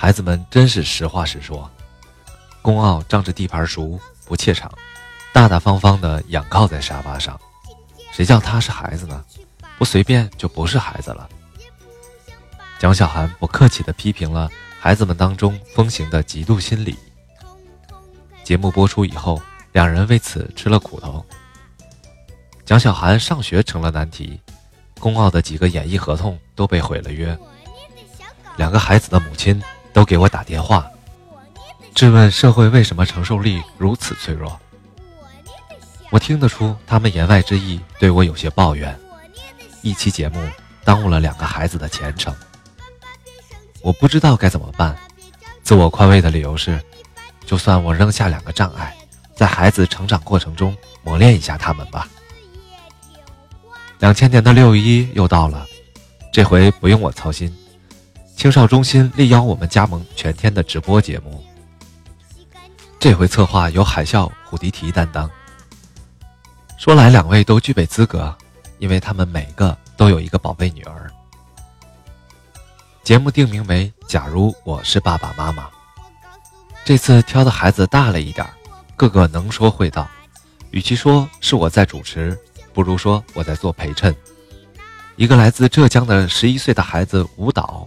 孩子们真是实话实说。宫傲仗着地盘熟不怯场，大大方方地仰靠在沙发上。谁叫他是孩子呢？不随便就不是孩子了。蒋小涵不客气地批评了孩子们当中风行的嫉妒心理。节目播出以后，两人为此吃了苦头。蒋小涵上学成了难题，宫傲的几个演艺合同都被毁了约。两个孩子的母亲都给我打电话，质问社会为什么承受力如此脆弱。我听得出他们言外之意，对我有些抱怨。一期节目耽误了两个孩子的前程，我不知道该怎么办。自我宽慰的理由是，就算我扔下两个障碍，在孩子成长过程中磨练一下他们吧。两千年的六一又到了，这回不用我操心。青少中心力邀我们加盟全天的直播节目，这回策划由海啸、虎迪提担当。说来两位都具备资格。因为他们每个都有一个宝贝女儿。节目定名为《假如我是爸爸妈妈》。这次挑的孩子大了一点个个能说会道。与其说是我在主持，不如说我在做陪衬。一个来自浙江的十一岁的孩子舞蹈，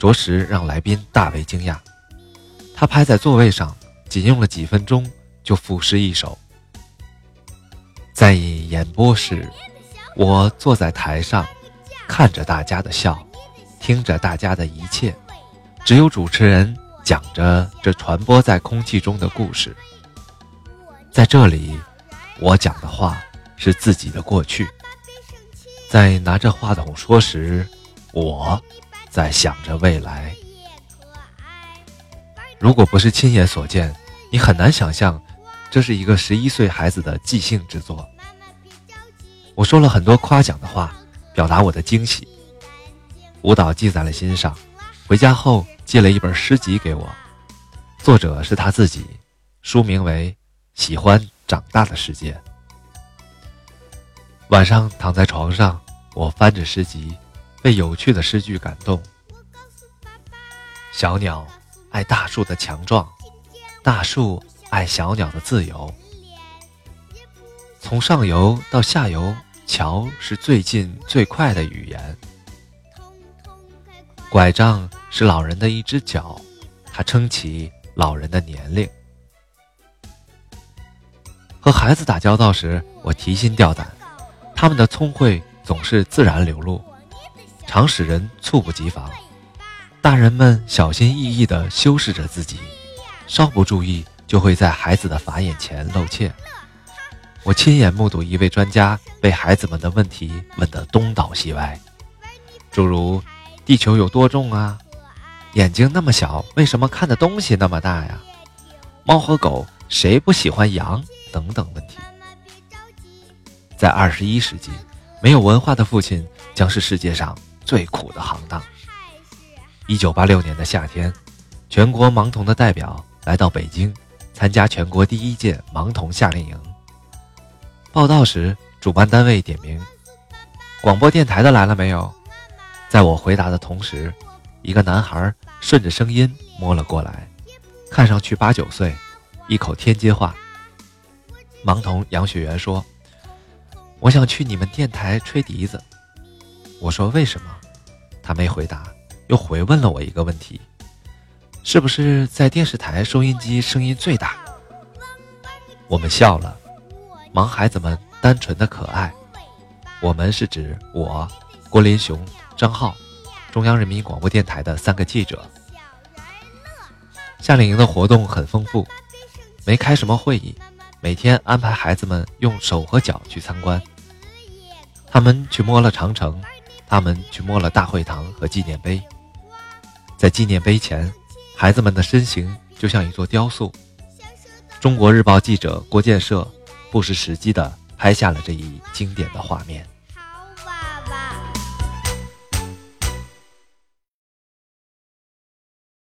着实让来宾大为惊讶。他拍在座位上，仅用了几分钟就赋诗一首。在演播室。我坐在台上，看着大家的笑，听着大家的一切，只有主持人讲着这传播在空气中的故事。在这里，我讲的话是自己的过去。在拿着话筒说时，我在想着未来。如果不是亲眼所见，你很难想象，这是一个十一岁孩子的即兴之作。我说了很多夸奖的话，表达我的惊喜。舞蹈记在了心上，回家后寄了一本诗集给我，作者是他自己，书名为《喜欢长大的世界》。晚上躺在床上，我翻着诗集，被有趣的诗句感动。小鸟爱大树的强壮，大树爱小鸟的自由。从上游到下游。桥是最近最快的语言，拐杖是老人的一只脚，它撑起老人的年龄。和孩子打交道时，我提心吊胆，他们的聪慧总是自然流露，常使人猝不及防。大人们小心翼翼地修饰着自己，稍不注意就会在孩子的法眼前露怯。我亲眼目睹一位专家被孩子们的问题问得东倒西歪，诸如“地球有多重啊？眼睛那么小，为什么看的东西那么大呀？猫和狗谁不喜欢羊？”等等问题。在二十一世纪，没有文化的父亲将是世界上最苦的行当。一九八六年的夏天，全国盲童的代表来到北京，参加全国第一届盲童夏令营。报道时，主办单位点名：“广播电台的来了没有？”在我回答的同时，一个男孩顺着声音摸了过来，看上去八九岁，一口天津话。盲童杨雪媛说：“我想去你们电台吹笛子。”我说：“为什么？”他没回答，又回问了我一个问题：“是不是在电视台收音机声音最大？”我们笑了。盲孩子们单纯的可爱，我们是指我、郭林雄、张浩，中央人民广播电台的三个记者。夏令营的活动很丰富，没开什么会议，每天安排孩子们用手和脚去参观。他们去摸了长城，他们去摸了大会堂和纪念碑。在纪念碑前，孩子们的身形就像一座雕塑。中国日报记者郭建设。不失时机地拍下了这一经典的画面。